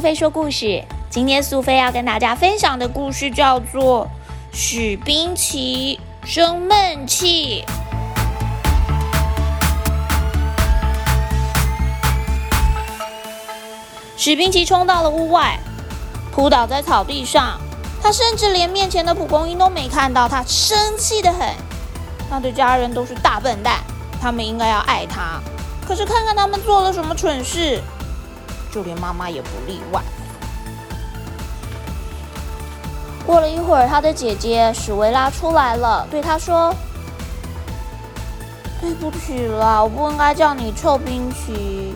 苏菲说故事。今天苏菲要跟大家分享的故事叫做《许冰淇生闷气》。许冰淇冲到了屋外，扑倒在草地上。他甚至连面前的蒲公英都没看到，他生气的很。他的家人都是大笨蛋，他们应该要爱他。可是看看他们做了什么蠢事。就连妈妈也不例外。过了一会儿，他的姐姐史维拉出来了，对他说：“对不起啦，我不应该叫你臭冰淇。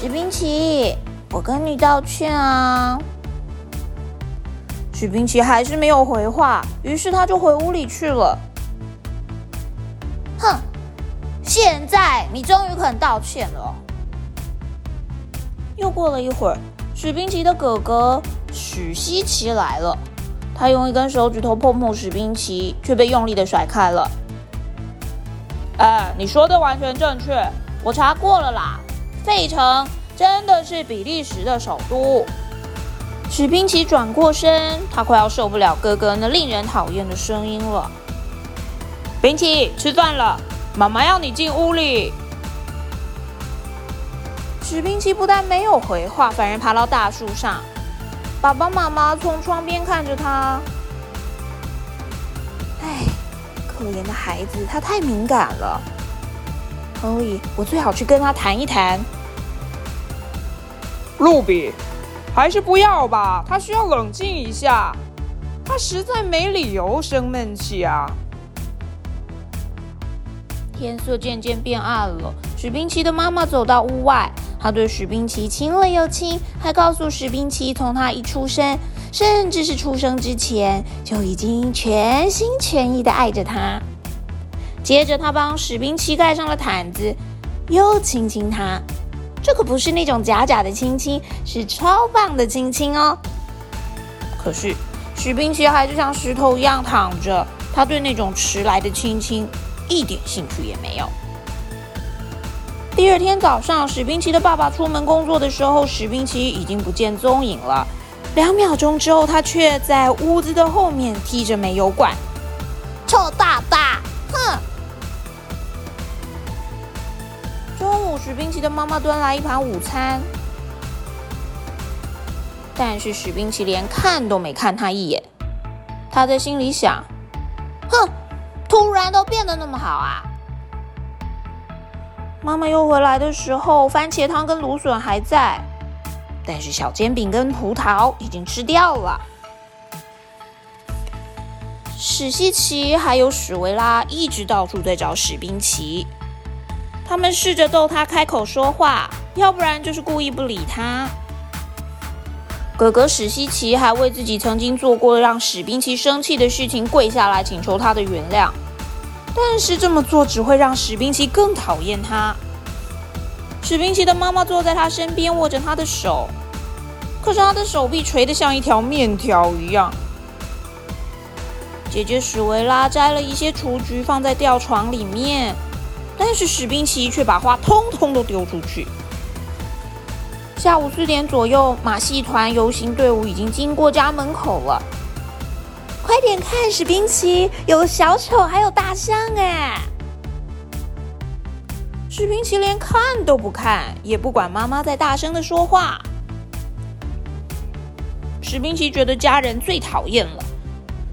史冰淇，我跟你道歉啊。”许冰淇还是没有回话，于是他就回屋里去了。哼。现在你终于肯道歉了。又过了一会儿，史冰奇的哥哥许西奇来了。他用一根手指头碰碰史冰奇，却被用力的甩开了。哎，你说的完全正确，我查过了啦。费城真的是比利时的首都。史冰奇转过身，他快要受不了哥哥那令人讨厌的声音了。冰奇，吃饭了。妈妈要你进屋里。史宾奇不但没有回话，反而爬到大树上。爸爸妈妈从窗边看着他。哎，可怜的孩子，他太敏感了。所以我最好去跟他谈一谈。露比，还是不要吧，他需要冷静一下。他实在没理由生闷气啊。天色渐渐变暗了，史冰奇的妈妈走到屋外，她对史冰奇亲了又亲，还告诉史冰奇，从他一出生，甚至是出生之前，就已经全心全意的爱着他。接着，他帮史冰奇盖上了毯子，又亲亲他。这可不是那种假假的亲亲，是超棒的亲亲哦。可是，史冰奇还是像石头一样躺着，他对那种迟来的亲亲。一点兴趣也没有。第二天早上，史宾奇的爸爸出门工作的时候，史宾奇已经不见踪影了。两秒钟之后，他却在屋子的后面踢着煤油罐。臭爸爸，哼！中午，史宾奇的妈妈端来一盘午餐，但是史宾奇连看都没看他一眼。他在心里想：哼。突然都变得那么好啊！妈妈又回来的时候，番茄汤跟芦笋还在，但是小煎饼跟葡萄已经吃掉了。史西奇还有史维拉一直到处在找史冰奇，他们试着逗他开口说话，要不然就是故意不理他。哥哥史西奇还为自己曾经做过让史冰奇生气的事情跪下来请求他的原谅。但是这么做只会让史宾奇更讨厌他。史宾奇的妈妈坐在他身边，握着他的手，可是他的手臂垂得像一条面条一样。姐姐史维拉摘了一些雏菊放在吊床里面，但是史宾奇却把花通通都丢出去。下午四点左右，马戏团游行队伍已经经过家门口了。快点看，史冰奇有小丑，还有大象哎！史冰奇连看都不看，也不管妈妈在大声的说话。史冰奇觉得家人最讨厌了，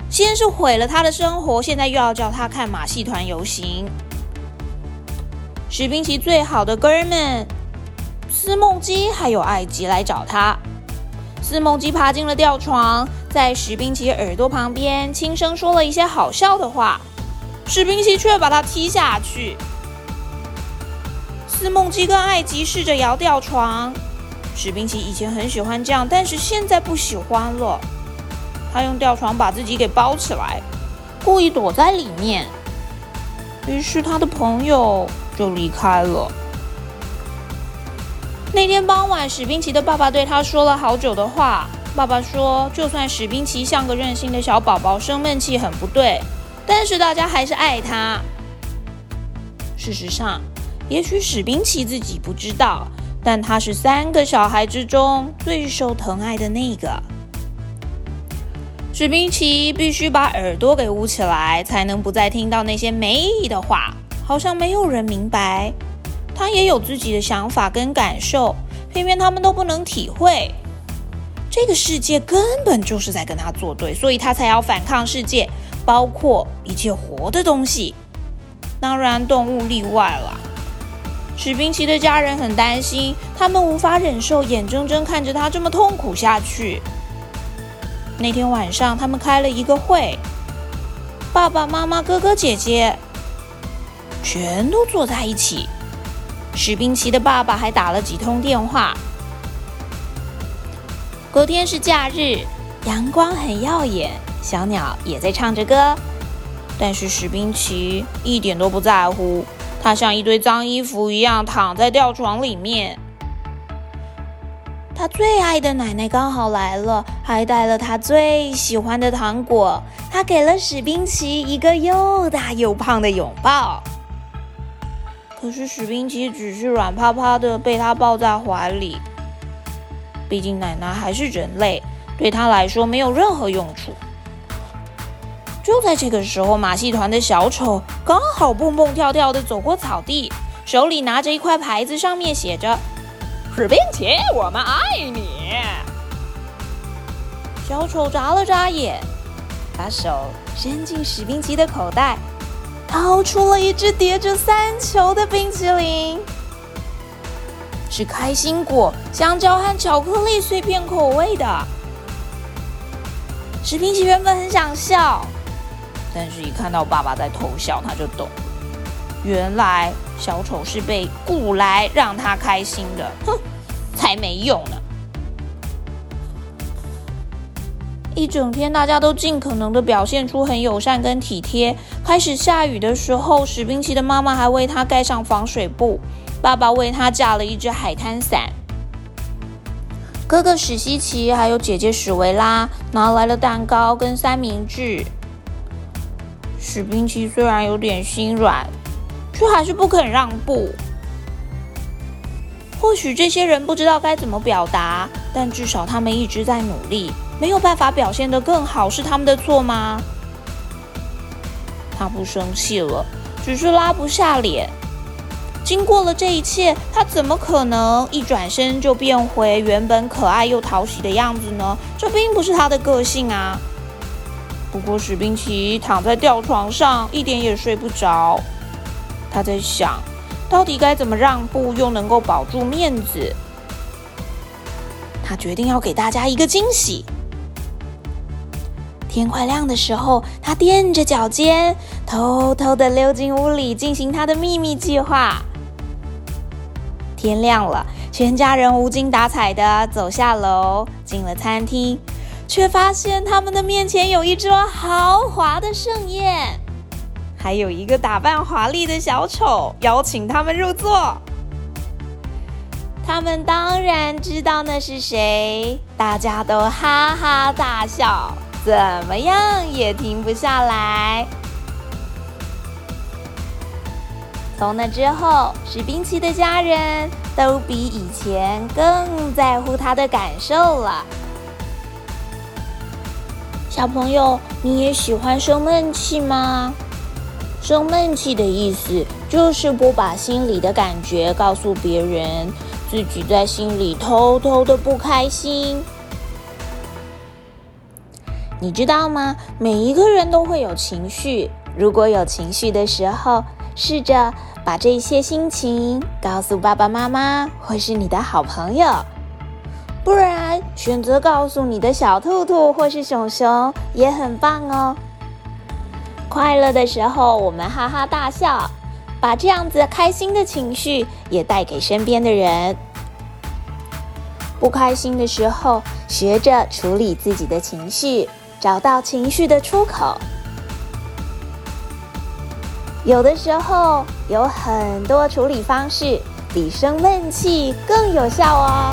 先是毁了他的生活，现在又要叫他看马戏团游行。史冰奇最好的哥们斯梦基还有艾吉来找他，斯梦基爬进了吊床。在史冰奇耳朵旁边轻声说了一些好笑的话，史冰奇却把他踢下去。斯梦基跟艾吉试着摇吊床，史冰奇以前很喜欢这样，但是现在不喜欢了。他用吊床把自己给包起来，故意躲在里面。于是他的朋友就离开了。那天傍晚，史冰奇的爸爸对他说了好久的话。爸爸说：“就算史冰奇像个任性的小宝宝，生闷气很不对，但是大家还是爱他。事实上，也许史宾奇自己不知道，但他是三个小孩之中最受疼爱的那个。史宾奇必须把耳朵给捂起来，才能不再听到那些没意义的话，好像没有人明白。他也有自己的想法跟感受，偏偏他们都不能体会。这个世界根本就是在跟他作对，所以他才要反抗世界，包括一切活的东西，当然动物例外了。史宾奇的家人很担心，他们无法忍受眼睁睁看着他这么痛苦下去。那天晚上，他们开了一个会，爸爸妈妈、哥哥姐姐全都坐在一起。史宾奇的爸爸还打了几通电话。隔天是假日，阳光很耀眼，小鸟也在唱着歌。但是史宾奇一点都不在乎，他像一堆脏衣服一样躺在吊床里面。他最爱的奶奶刚好来了，还带了他最喜欢的糖果。他给了史宾奇一个又大又胖的拥抱。可是史宾奇只是软趴趴的被他抱在怀里。毕竟奶奶还是人类，对他来说没有任何用处。就在这个时候，马戏团的小丑刚好蹦蹦跳跳的走过草地，手里拿着一块牌子，上面写着。史宾奇，我们爱你。小丑眨了眨眼，把手伸进史宾奇的口袋，掏出了一只叠着三球的冰淇淋，是开心果、香蕉和巧克力碎片口味的。史宾奇原本很想笑，但是一看到爸爸在偷笑，他就懂了。原来小丑是被雇来让他开心的，哼，才没用呢！一整天，大家都尽可能的表现出很友善跟体贴。开始下雨的时候，史宾奇的妈妈还为他盖上防水布，爸爸为他架了一只海滩伞，哥哥史西奇还有姐姐史维拉拿来了蛋糕跟三明治。史宾奇虽然有点心软。却还是不肯让步。或许这些人不知道该怎么表达，但至少他们一直在努力。没有办法表现得更好，是他们的错吗？他不生气了，只是拉不下脸。经过了这一切，他怎么可能一转身就变回原本可爱又讨喜的样子呢？这并不是他的个性啊。不过史宾奇躺在吊床上，一点也睡不着。他在想，到底该怎么让步，又能够保住面子？他决定要给大家一个惊喜。天快亮的时候，他踮着脚尖，偷偷的溜进屋里，进行他的秘密计划。天亮了，全家人无精打采的走下楼，进了餐厅，却发现他们的面前有一桌豪华的盛宴。还有一个打扮华丽的小丑邀请他们入座，他们当然知道那是谁，大家都哈哈大笑，怎么样也停不下来。从那之后，史宾奇的家人都比以前更在乎他的感受了。小朋友，你也喜欢生闷气吗？生闷气的意思就是不把心里的感觉告诉别人，自己在心里偷偷的不开心。你知道吗？每一个人都会有情绪，如果有情绪的时候，试着把这些心情告诉爸爸妈妈或是你的好朋友，不然选择告诉你的小兔兔或是熊熊也很棒哦。快乐的时候，我们哈哈大笑，把这样子开心的情绪也带给身边的人。不开心的时候，学着处理自己的情绪，找到情绪的出口。有的时候，有很多处理方式比生闷气更有效哦。